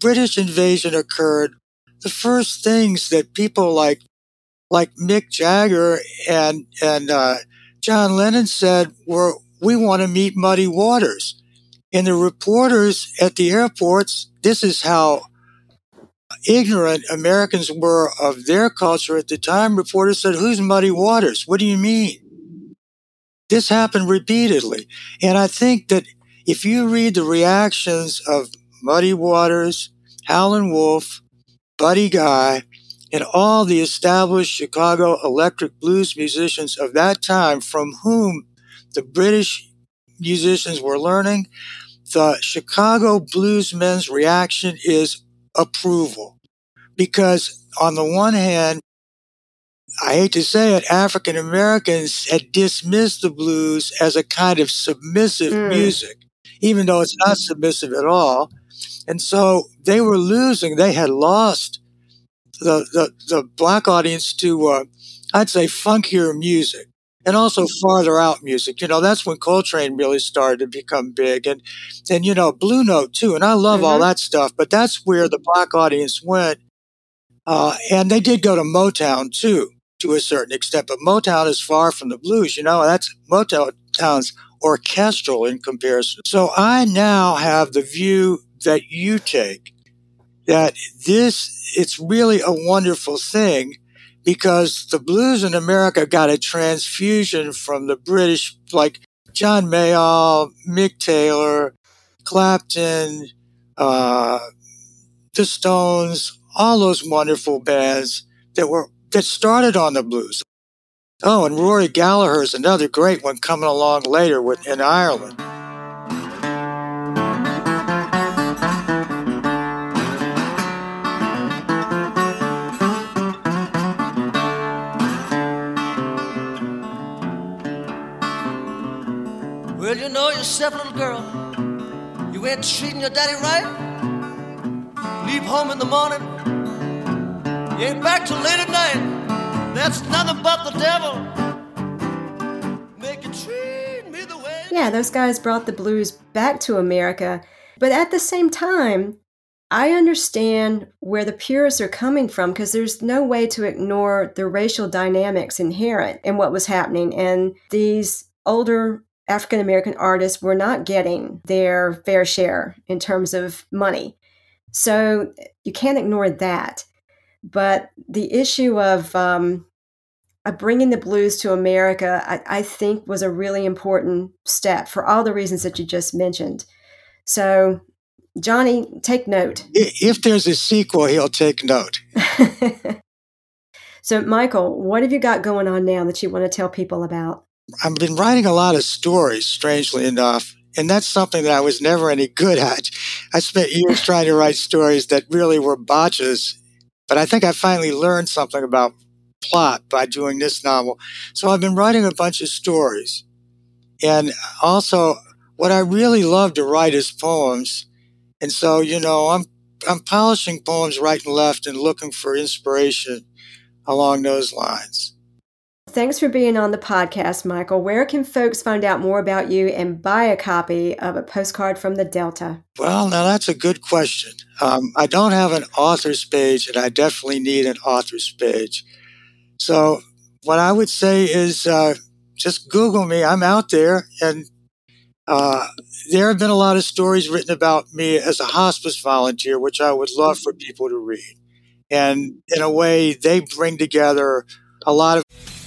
British invasion occurred, the first things that people like like Mick Jagger and and uh, John Lennon said were we want to meet Muddy Waters. And the reporters at the airports, this is how ignorant Americans were of their culture at the time. Reporters said, Who's Muddy Waters? What do you mean? This happened repeatedly. And I think that if you read the reactions of Muddy Waters, Howlin' Wolf, Buddy Guy, and all the established Chicago electric blues musicians of that time from whom the British musicians were learning, the Chicago bluesmen's reaction is approval. Because on the one hand, I hate to say it, African Americans had dismissed the blues as a kind of submissive mm. music, even though it's not submissive at all. And so they were losing, they had lost the, the, the black audience to, uh, I'd say, funkier music and also farther out music. You know, that's when Coltrane really started to become big, and and you know, Blue Note too. And I love mm-hmm. all that stuff, but that's where the black audience went, uh, and they did go to Motown too, to a certain extent. But Motown is far from the blues. You know, that's Motown's orchestral in comparison. So I now have the view that you take that this it's really a wonderful thing because the blues in America got a transfusion from the British, like John Mayall, Mick Taylor, Clapton, uh, the Stones, all those wonderful bands that were that started on the blues. Oh, and Rory Gallagher is another great one coming along later with in Ireland. Well, you know yourself, little girl. You ain't treating your daddy right. Leave home in the morning. You ain't back till late at night. That's nothing but the devil. Make treat me the way. Yeah, those guys brought the blues back to America. But at the same time, I understand where the purists are coming from because there's no way to ignore the racial dynamics inherent in what was happening. And these older African American artists were not getting their fair share in terms of money. So you can't ignore that. But the issue of, um, bringing the blues to America, I, I think, was a really important step for all the reasons that you just mentioned. So, Johnny, take note. If there's a sequel, he'll take note. so, Michael, what have you got going on now that you want to tell people about? I've been writing a lot of stories, strangely enough, and that's something that I was never any good at. I spent years trying to write stories that really were botches, but I think I finally learned something about plot by doing this novel. So I've been writing a bunch of stories. And also, what I really love to write is poems. And so, you know, I'm I'm polishing poems right and left and looking for inspiration along those lines. Thanks for being on the podcast, Michael. Where can folks find out more about you and buy a copy of a postcard from the Delta? Well, now that's a good question. Um, I don't have an author's page, and I definitely need an author's page. So, what I would say is uh, just Google me. I'm out there, and uh, there have been a lot of stories written about me as a hospice volunteer, which I would love for people to read. And in a way, they bring together a lot of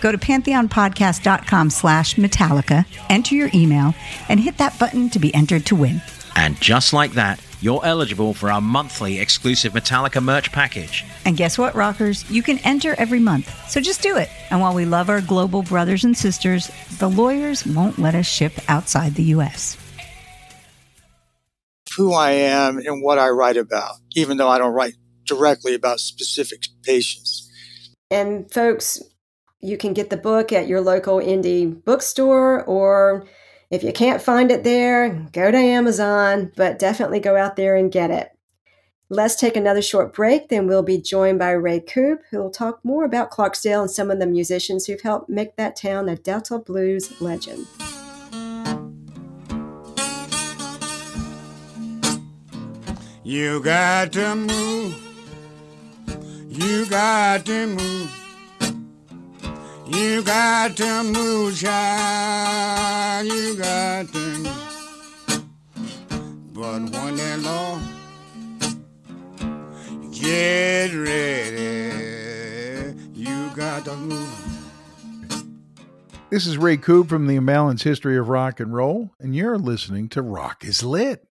Go to pantheonpodcast.com slash Metallica, enter your email, and hit that button to be entered to win. And just like that, you're eligible for our monthly exclusive Metallica merch package. And guess what, rockers? You can enter every month. So just do it. And while we love our global brothers and sisters, the lawyers won't let us ship outside the U.S. Who I am and what I write about, even though I don't write directly about specific patients. And folks, you can get the book at your local indie bookstore or If you can't find it there, go to Amazon, but definitely go out there and get it. Let's take another short break, then we'll be joined by Ray Koob, who will talk more about Clarksdale and some of the musicians who've helped make that town a Delta blues legend. You got to move. You got to move. You got to move, child. You got to move. But when they're long, get ready. You got to move. This is Ray Koob from the Imbalanced History of Rock and Roll, and you're listening to Rock is Lit.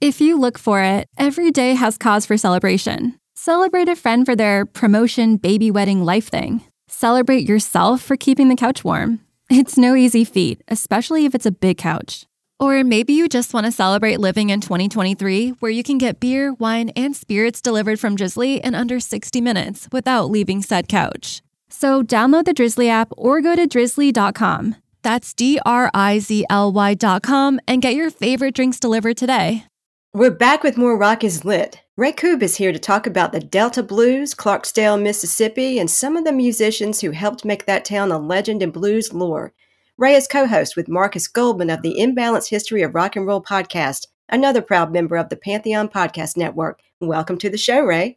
If you look for it, every day has cause for celebration. Celebrate a friend for their promotion, baby wedding, life thing. Celebrate yourself for keeping the couch warm. It's no easy feat, especially if it's a big couch. Or maybe you just want to celebrate living in 2023, where you can get beer, wine, and spirits delivered from Drizly in under 60 minutes without leaving said couch. So download the Drizly app or go to drizly.com. That's D R I Z L Y.com and get your favorite drinks delivered today. We're back with more Rock is Lit. Ray Koob is here to talk about the Delta Blues, Clarksdale, Mississippi, and some of the musicians who helped make that town a legend in blues lore. Ray is co host with Marcus Goldman of the Imbalanced History of Rock and Roll podcast, another proud member of the Pantheon Podcast Network. Welcome to the show, Ray.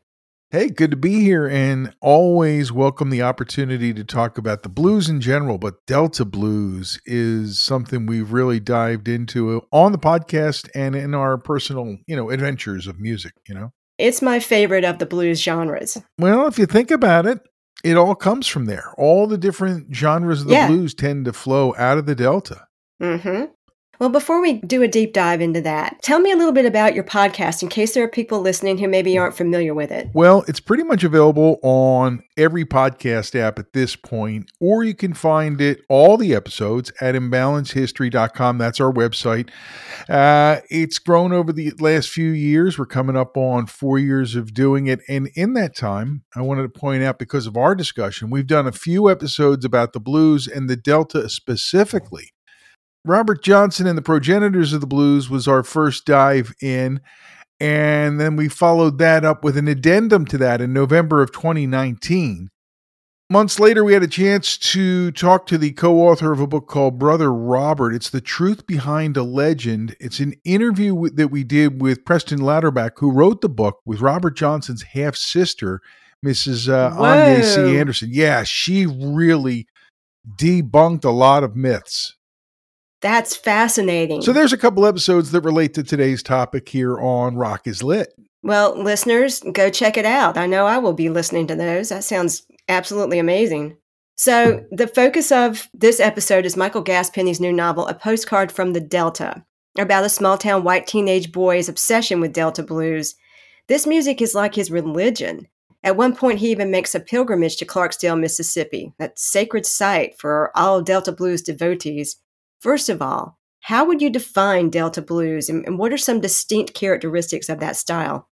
Hey, good to be here and always welcome the opportunity to talk about the blues in general, but Delta blues is something we've really dived into on the podcast and in our personal, you know, adventures of music, you know. It's my favorite of the blues genres. Well, if you think about it, it all comes from there. All the different genres of the Yeah. blues tend to flow out of the Delta. Mm-hmm. Well, before we do a deep dive into that, tell me a little bit about your podcast in case there are people listening who maybe aren't familiar with it. Well, it's pretty much available on every podcast app at this point, or you can find it, all the episodes, at imbalancedhistory.com. That's our website. Uh, it's grown over the last few years. We're coming up on four years of doing it. And in that time, I wanted to point out because of our discussion, we've done a few episodes about the blues and the Delta specifically. Robert Johnson and the Progenitors of the Blues was our first dive in. And then we followed that up with an addendum to that in November of 2019. Months later, we had a chance to talk to the co author of a book called Brother Robert. It's the truth behind a legend. It's an interview that we did with Preston Lauterbach, who wrote the book with Robert Johnson's half sister, Mrs. Uh, Annye C. Anderson. Yeah, she really debunked a lot of myths. That's fascinating. So there's a couple episodes that relate to today's topic here on Rock is Lit. well, listeners, go check it out. I know I will be listening to those. That sounds absolutely amazing. So, the focus of this episode is Michael Gaspeny's new novel, A Postcard from the Delta, about a small town white teenage boy's obsession with Delta blues. This music is like his religion. At one point, he even makes a pilgrimage to Clarksdale, Mississippi, that sacred site for all Delta blues devotees. First of all, how would you define Delta blues, and, and what are some distinct characteristics of that style?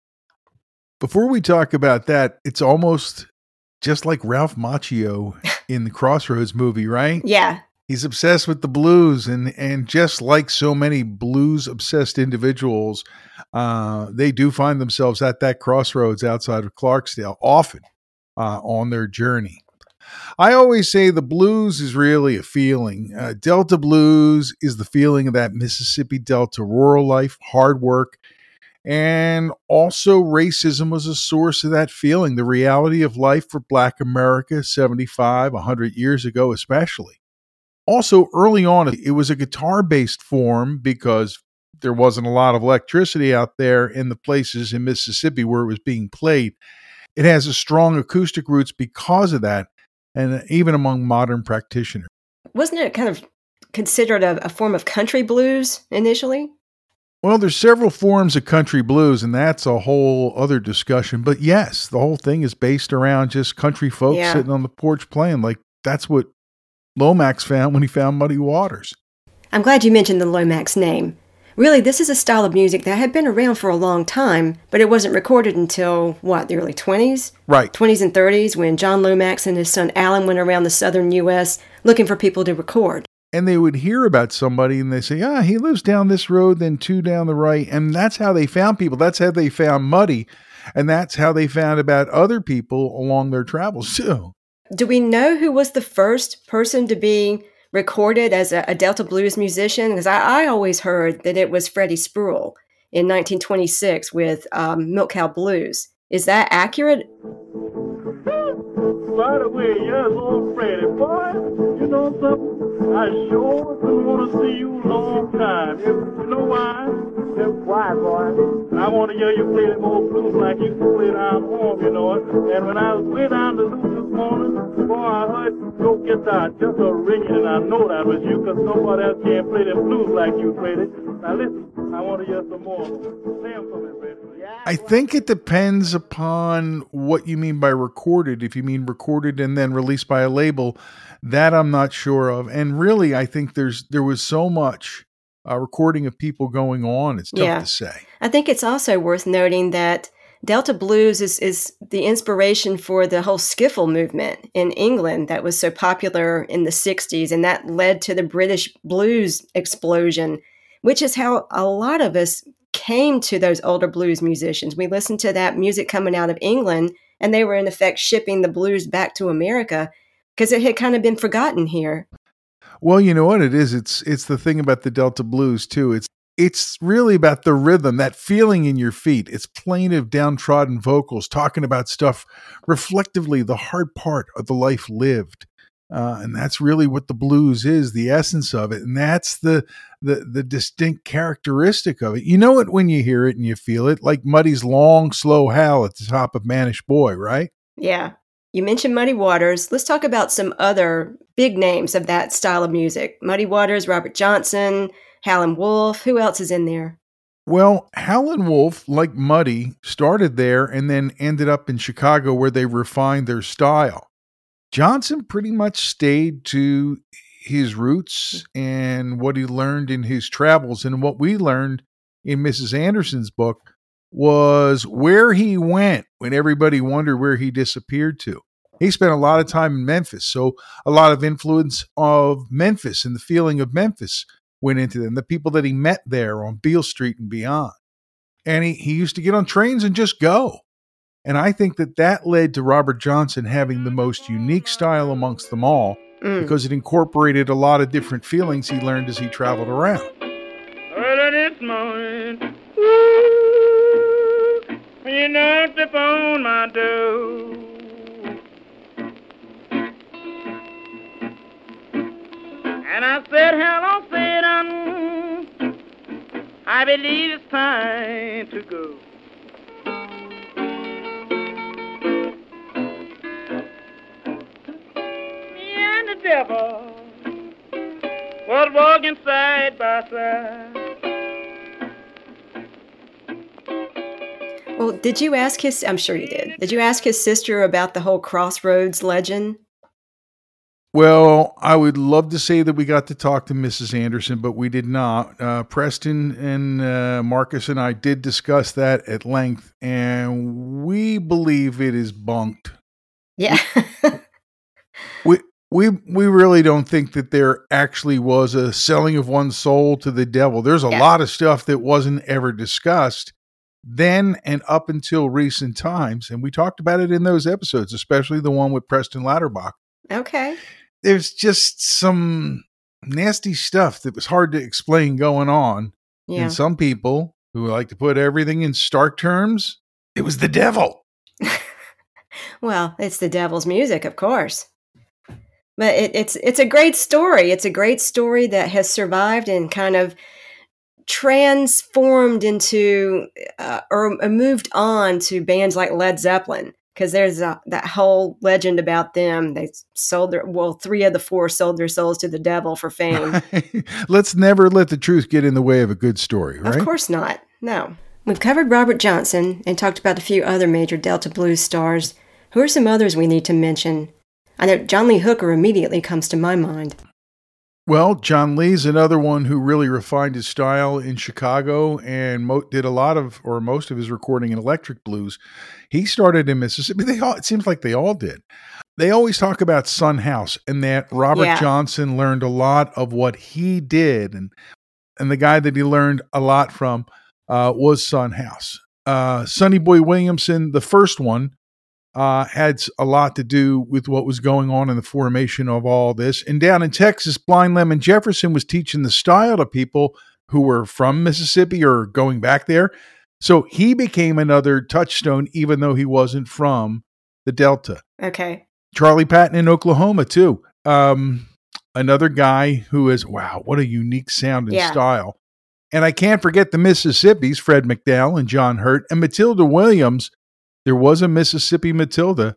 Before we talk about that, it's almost just like Ralph Macchio in the Crossroads movie, right? Yeah, He's obsessed with the blues, and and just like so many blues obsessed individuals, uh, they do find themselves at that crossroads outside of Clarksdale often uh, on their journey. I always say the blues is really a feeling. Uh, Delta blues is the feeling of that Mississippi Delta rural life, hard work, and also racism was a source of that feeling. The reality of life for Black America 75, 100 years ago, especially. Also, early on, it was a guitar based form because there wasn't a lot of electricity out there in the places in Mississippi where it was being played. It has a strong acoustic roots because of that, and uh, even among modern practitioners. wasn't it kind of considered a, a form of country blues initially? Well, there's several forms of country blues, and that's a whole other discussion. But yes, the whole thing is based around just country folks Yeah. sitting on the porch playing. Like that's what Lomax found when he found Muddy Waters. I'm glad you mentioned the Lomax name. Really, this is a style of music that had been around for a long time, but it wasn't recorded until, what, the early 20s? Right. 20s and 30s when John Lomax and his son Alan went around the southern U.S. looking for people to record. and they would hear about somebody and they say, ah, he lives down this road, then two down the right. And that's how they found people. That's how they found Muddy. And that's how they found about other people along their travels, too. Do we know who was the first person to be recorded as a, a Delta blues musician? Because I, I, always heard that it was Freddie Spruell in 1926 with um, Milk Cow Blues. Is that accurate? By the way, yes, old Freddie, boy, you know something? I sure been want to see you a long time. You, know why? Why, boy? I want to hear you play them old blues like you play down home, you know it. And when I was way down to Luke this morning, boy, I heard your guitar just a ringing, and I know that was you, because nobody else can play them blues like you played it. Now listen, I want to hear some more. Play them for me. I think it depends upon what you mean by recorded. If you mean recorded and then released by a label, that I'm not sure of. And really, I think there's there was so much uh, recording of people going on. It's tough Yeah. to say. I think it's also worth noting that Delta blues is, is the inspiration for the whole skiffle movement in England that was so popular in the 60s, and that led to the British blues explosion, which is how a lot of us came to those older blues musicians. We listened to that music coming out of England, and they were in effect shipping the blues back to America because it had kind of been forgotten here. Well, you know what it is. It's it's the thing about the Delta blues too. It's it's really about the rhythm, that feeling in your feet. It's plaintive, downtrodden vocals talking about stuff reflectively, the hard part of the life lived. Uh, and that's really what the blues is, the essence of it, and that's the the the distinct characteristic of it. You know it when you hear it and you feel it, like Muddy's long, slow howl at the top of Mannish Boy, right? Yeah. You mentioned Muddy Waters. Let's talk about some other big names of that style of music. Muddy Waters, Robert Johnson, Howlin' Wolf. Who else is in there? Well, Howlin' Wolf, like Muddy, started there and then ended up in Chicago where they refined their style. Johnson pretty much stayed to his roots hmm. and what he learned in his travels. And what we learned in Mrs. Anderson's book was where he went when everybody wondered where he disappeared to. He spent a lot of time in Memphis. So a lot of influence of Memphis and the feeling of Memphis went into them, the people that he met there on Beale Street and beyond. And he, he used to get on trains and just go. And I think that that led to Robert Johnson having the most unique style amongst them all Mm. because it incorporated a lot of different feelings he learned as he traveled around. Early this morning, ooh, you knocked upon my door. And I said, hello, Satan, I believe it's time to go. The devil was walking side by side. Well, did you ask his? I'm sure you did. Did you ask his sister about the whole Crossroads legend? Well, I would love to say that we got to talk to Mrs. Anderson, but we did not. Uh, Preston and uh, Marcus and I did discuss that at length, and we believe it is bunked. Yeah. We we we really don't think that there actually was a selling of one's soul to the devil. There's a Yeah. lot of stuff that wasn't ever discussed then and up until recent times, and we talked about it in those episodes, especially the one with Preston Lauterbach. okay. there's just some nasty stuff that was hard to explain going on. Yeah. And some people who like to put everything in stark terms, it was the devil. Well, it's the devil's music, of course. But it, it's it's a great story. It's a great story that has survived and kind of transformed into uh, or moved on to bands like Led Zeppelin because there's a, that whole legend about them. They sold their well, three of the four sold their souls to the devil for fame. Let's never let the truth get in the way of a good story, right? Of course not. No. We've covered Robert Johnson and talked about a few other major Delta blues stars. Who are some others we need to mention? I know John Lee Hooker immediately comes to my mind. Well, John Lee's another one who really refined his style in Chicago and mo- did a lot of, or most of his recording in electric blues. He started in Mississippi. They all, it seems like they all did. they always talk about Son House and that Robert Yeah. Johnson learned a lot of what he did, and and the guy that he learned a lot from uh, was Son House. Uh, Sonny Boy Williamson, the first one, uh, had a lot to do with what was going on in the formation of all this. And down in Texas, Blind Lemon Jefferson was teaching the style to people who were from Mississippi or going back there. So he became another touchstone, even though he wasn't from the Delta. Okay. Charlie Patton in Oklahoma too. Um, another guy who is wow, what a unique sound and Yeah. style. And I can't forget the Mississippi's, Fred McDowell and John Hurt and Matilda Williams. There was a Mississippi Matilda,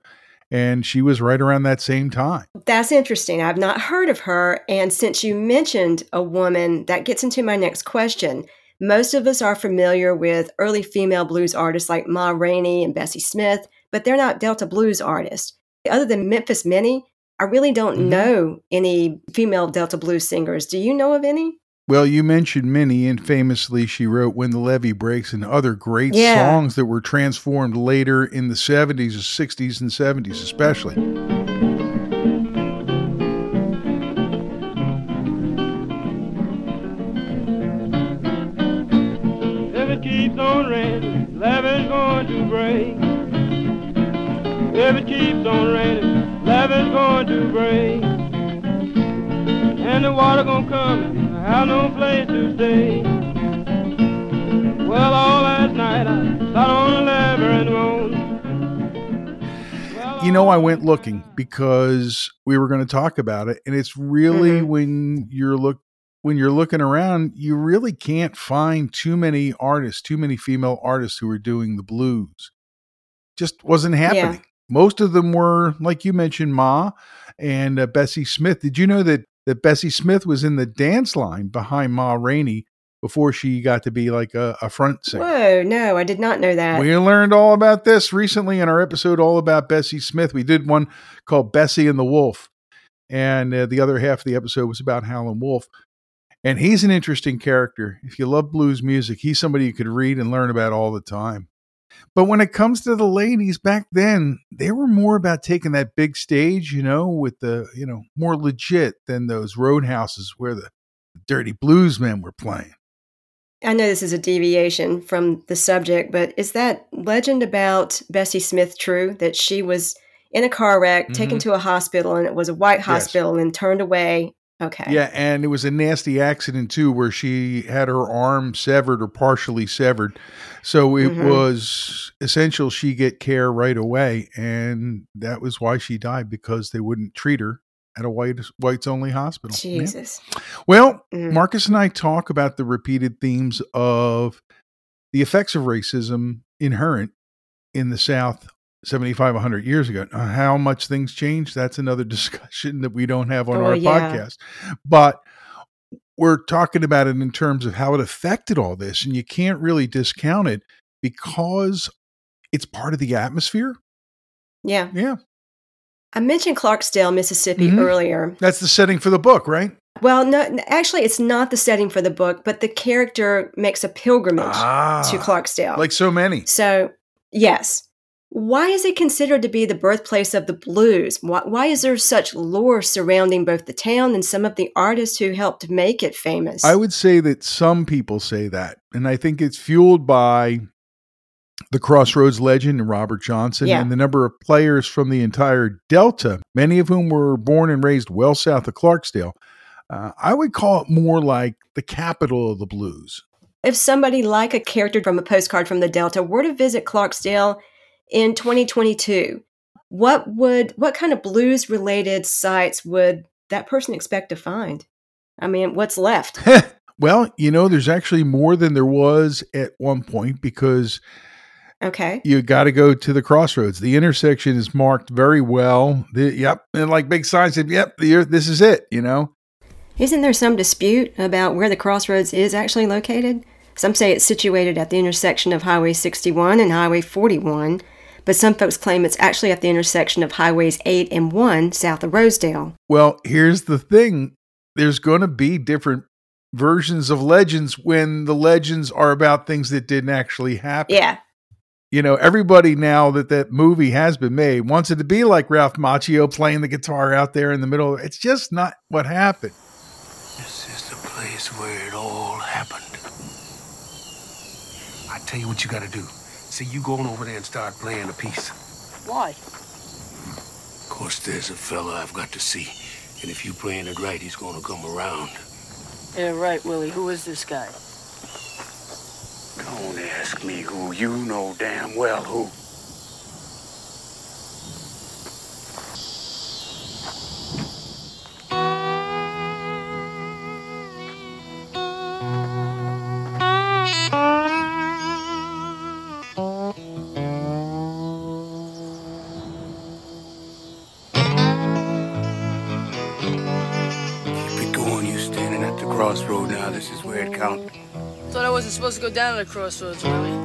and she was right around that same time. That's interesting. I've not heard of her. And since you mentioned a woman, that gets into my next question. Most of us are familiar with early female blues artists like Ma Rainey and Bessie Smith, but they're not Delta blues artists. Other than Memphis Minnie, I really don't Mhm. know any female Delta blues singers. Do you know of any? Well, you mentioned Minnie, and famously she wrote When the Levee Breaks and other great Yeah. songs that were transformed later in the 70s, 60s, and 70s, especially. If it keeps on raining, levee's going to break. If it keeps on raining, levee's going to break. And the water gonna come and I have no place to stay. Well, all last night I sat on the levee and moaned. You know, I went looking because we were going to talk about it, and it's really Mhm. when you're look when you're looking around, you really can't find too many artists, too many female artists who are doing the blues. Just wasn't happening. Most of them were, like you mentioned, Ma and uh, Bessie Smith. Did you know that that Bessie Smith was in the dance line behind Ma Rainey before she got to be like a, a front singer? Whoa, no, I did not know that. We learned all about this recently in our episode all about Bessie Smith. We did one called Bessie and the Wolf, and uh, the other half of the episode was about Howlin' Wolf. And he's an interesting character. If you love blues music, he's somebody you could read and learn about all the time. But when it comes to the ladies back then, they were more about taking that big stage, you know, with the, you know, more legit than those roadhouses where the dirty blues men were playing. I know this is a deviation from the subject, but is that legend about Bessie Smith true that she was in a car wreck, taken Mhm. to a hospital, and it was a white hospital and turned away? Okay. Yeah, and it was a nasty accident too, where she had her arm severed or partially severed. So it Mhm. was essential she get care right away, and that was why she died because they wouldn't treat her at a white whites only hospital. Yeah. Jesus. Well, Mm. Marcus and I talk about the repeated themes of the effects of racism inherent in the South 75, 100 years ago. How much things changed, that's another discussion that we don't have on Oh, our yeah. podcast. But we're talking about it in terms of how it affected all this. And you can't really discount it because it's part of the atmosphere. Yeah. Yeah. I mentioned Clarksdale, Mississippi Mhm. earlier. That's the setting for the book, right? Well, no, actually, it's not the setting for the book, but the character makes a pilgrimage Ah, to Clarksdale. Like so many. So, yes. Why is it considered to be the birthplace of the blues? Why, why is there such lore surrounding both the town and some of the artists who helped make it famous? I would say that some people say that, and I think it's fueled by the Crossroads legend and Robert Johnson Yeah. and the number of players from the entire Delta, many of whom were born and raised well south of Clarksdale. Uh, I would call it more like the capital of the blues. if somebody like a character from a postcard from the Delta were to visit Clarksdale in 2022, what would what kind of blues related sites would that person expect to find? I mean, what's left? well, you know, there's actually more than there was at one point because Okay. you got to go to the crossroads. The intersection is marked very well. The, yep, and like big signs said, "Yep, the, this is it." You know, Isn't there some dispute about where the crossroads is actually located? Some say it's situated at the intersection of Highway 61 and Highway 41, but some folks claim it's actually at the intersection of Highways 8 and 1 south of Rosedale. Well, here's the thing there's going to be different versions of legends when the legends are about things that didn't actually happen. Yeah. you know, everybody now that that movie has been made wants it to be like Ralph Macchio playing the guitar out there in the middle. It's just not what happened. This is the place where it all happened. I tell you what you gotta do. See, you going over there and start playing a piece. Why? Of course, there's a fella I've got to see. And if you playing it right, he's gonna come around. Yeah, right, Willie. Who is this guy? Don't ask me who. You know damn well who. Keep it Thought I wasn't supposed to go down at the crossroads, Willie.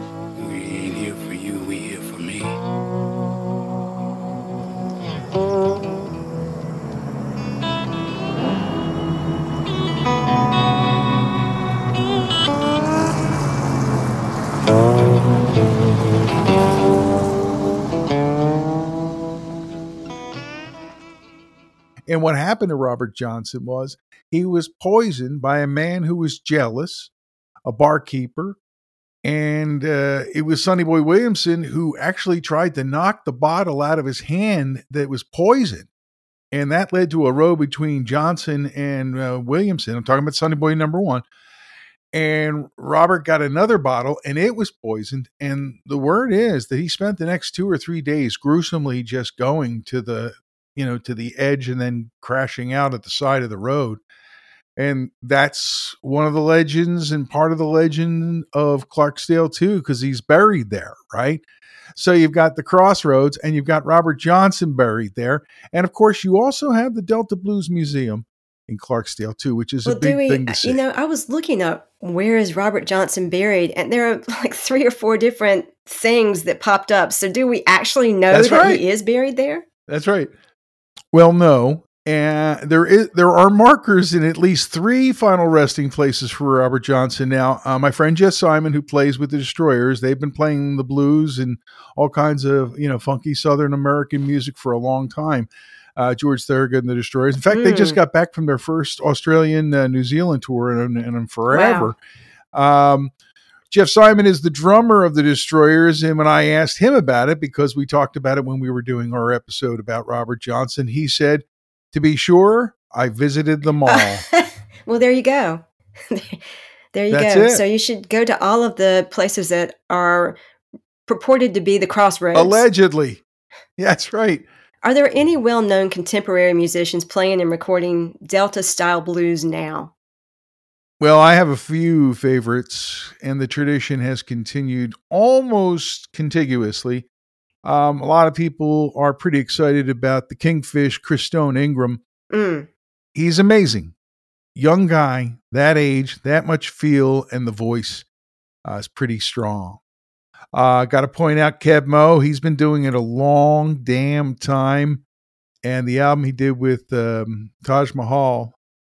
And what happened to Robert Johnson was he was poisoned by a man who was jealous, a barkeeper, and uh, it was Sonny Boy Williamson who actually tried to knock the bottle out of his hand that was poisoned. And that led to a row between Johnson and uh, Williamson. I'm talking about Sonny Boy number one. And Robert got another bottle and it was poisoned. And the word is that he spent the next two or three days gruesomely just going to the, you know, to the edge and then crashing out at the side of the road. And that's one of the legends and part of the legend of Clarksdale too, because he's buried there, right? So you've got the crossroads and you've got Robert Johnson buried there. And of course, you also have the Delta Blues Museum in Clarksdale too, which is Well, a big Dewey, thing to see. you know, I was looking up where is Robert Johnson buried, and there are like three or four different things that popped up. So, do we actually know That's that right. he is buried there? That's right. Well, no. And there is there are markers in at least three final resting places for Robert Johnson. Now, uh, my friend Jeff Simon, who plays with the Destroyers, they've been playing the blues and all kinds of you know funky Southern American music for a long time. Uh, George Thorogood and the Destroyers. In fact, they just Mm. got back from their first Australian uh, New Zealand tour and, and, and forever. Um, Jeff Simon is the drummer of the Destroyers, and when I asked him about it, because we talked about it when we were doing our episode about Robert Johnson, he said, "To be sure, I visited them all." Well, there you go. there you That's go. it. So, you should go to all of the places that are purported to be the crossroads. Allegedly, that's right. Are there any well known contemporary musicians playing and recording Delta style blues now? Well, I have a few favorites, and the tradition has continued almost contiguously. Um, a lot of people are pretty excited about the Kingfish Christone Ingram. Mm. He's amazing. Young guy, that age, that much feel, and the voice uh, is pretty strong. Uh, Got to point out Keb' Mo'. He's been doing it a long damn time. And the album he did with um, Taj Mahal,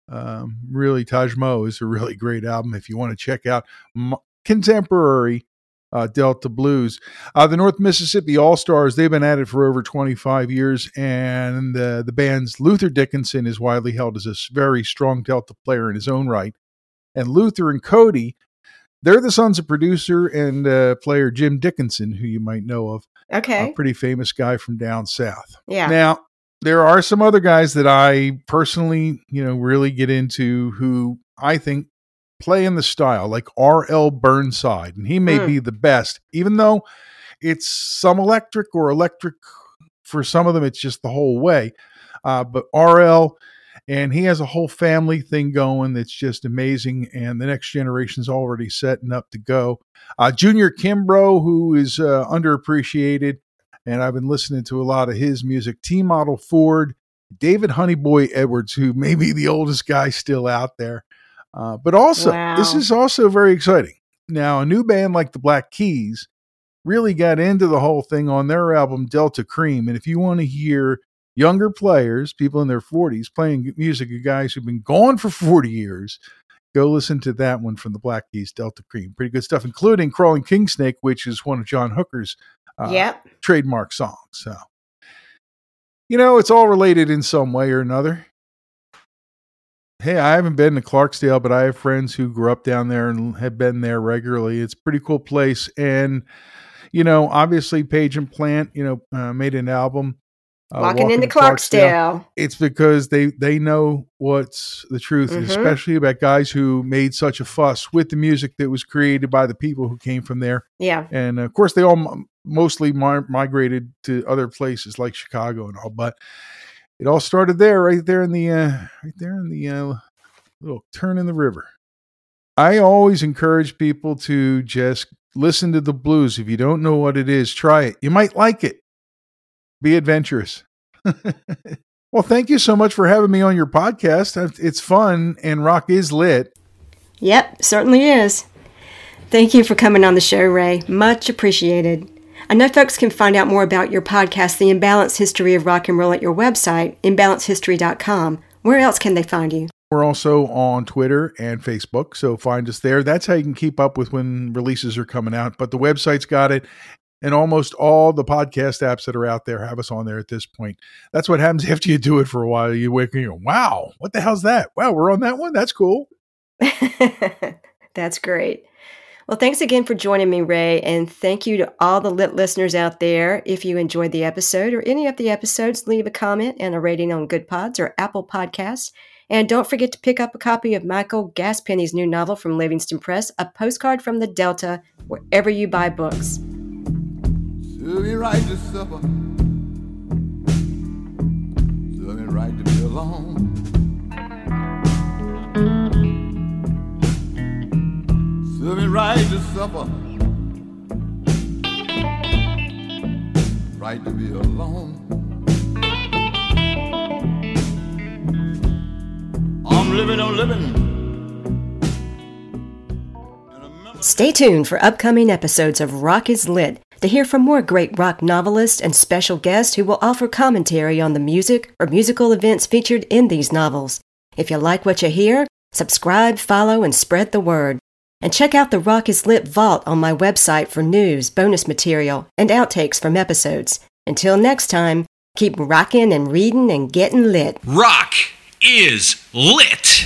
um, really, Taj Mo is a really great album if you want to check out m- contemporary uh, Delta Blues. Uh, the North Mississippi All Stars, they've been at it for over 25 years, and the, the band's Luther Dickinson is widely held as a very strong Delta player in his own right. And Luther and Cody, they're the sons of producer and uh, player Jim Dickinson, who you might know of. Okay. A pretty famous guy from down south. Yeah. Now, there are some other guys that I personally, you know, really get into who I think play in the style, like R.L. Burnside, and he may Hmm. be the best, even though it's some electric or electric for some of them, it's just the whole way. Uh, but R.L. and he has a whole family thing going that's just amazing, and the next generation's already setting up to go. Uh, Junior Kimbrough, who is uh, underappreciated, and I've been listening to a lot of his music. T Model Ford, David Honeyboy Edwards, who may be the oldest guy still out there. Uh, but also, this is also very exciting. Now, a new band like the Black Keys really got into the whole thing on their album Delta Kream. And if you want to hear younger players, people in their 40s, playing music of guys who've been gone for 40 years, Go listen to that one from the Black Keys, Delta Kream. Pretty good stuff, including Crawling King Snake, which is one of John Hooker's uh, Yep. trademark songs. So, you know, it's all related in some way or another. Hey, I haven't been to Clarksdale, but I have friends who grew up down there and have been there regularly. It's a pretty cool place. And, you know, obviously, Page and Plant, you know, uh, made an album. Uh, Walking into to Clarksdale. It's because they they know what's the truth, Mhm. especially about guys who made such a fuss with the music that was created by the people who came from there. Yeah. And of course, they all m- mostly mi- migrated to other places like Chicago and all, but it all started there, right there in the, uh, right there in the uh, little turn in the river. I always encourage people to just listen to the blues. If you don't know what it is, try it. You might like it. Be adventurous. well, thank you so much for having me on your podcast. It's fun and rock is lit. Yep, certainly is. Thank you for coming on the show, Ray. Much appreciated. I know folks can find out more about your podcast, The Imbalanced History of Rock and Roll, at your website, imbalancedhistory.com. Where else can they find you? We're also on Twitter and Facebook, so find us there. That's how you can keep up with when releases are coming out. But the website's got it, and almost all the podcast apps that are out there have us on there at this point. That's what happens after you do it for a while. You wake up and you go, wow, what the hell's that? Wow, we're on that one? That's cool. That's great. Well, thanks again for joining me, Ray, and thank you to all the lit listeners out there. If you enjoyed the episode or any of the episodes, leave a comment and a rating on Goodpods or Apple Podcasts. And don't forget to pick up a copy of Michael Gaspeny's new novel from Livingston Press, A Postcard from the Delta, wherever you buy books. Serve me right to supper. Serve me right to be alone. Serve me right to supper. Right to be alone. I'm living, I'm living. Stay tuned for upcoming episodes of Rock is Lit to hear from more great rock novelists and special guests who will offer commentary on the music or musical events featured in these novels. If you like what you hear, subscribe, follow, and spread the word. And check out the Rock is Lit Vault on my website for news, bonus material, and outtakes from episodes. Until next time, keep rocking and reading and getting lit. Rock is lit.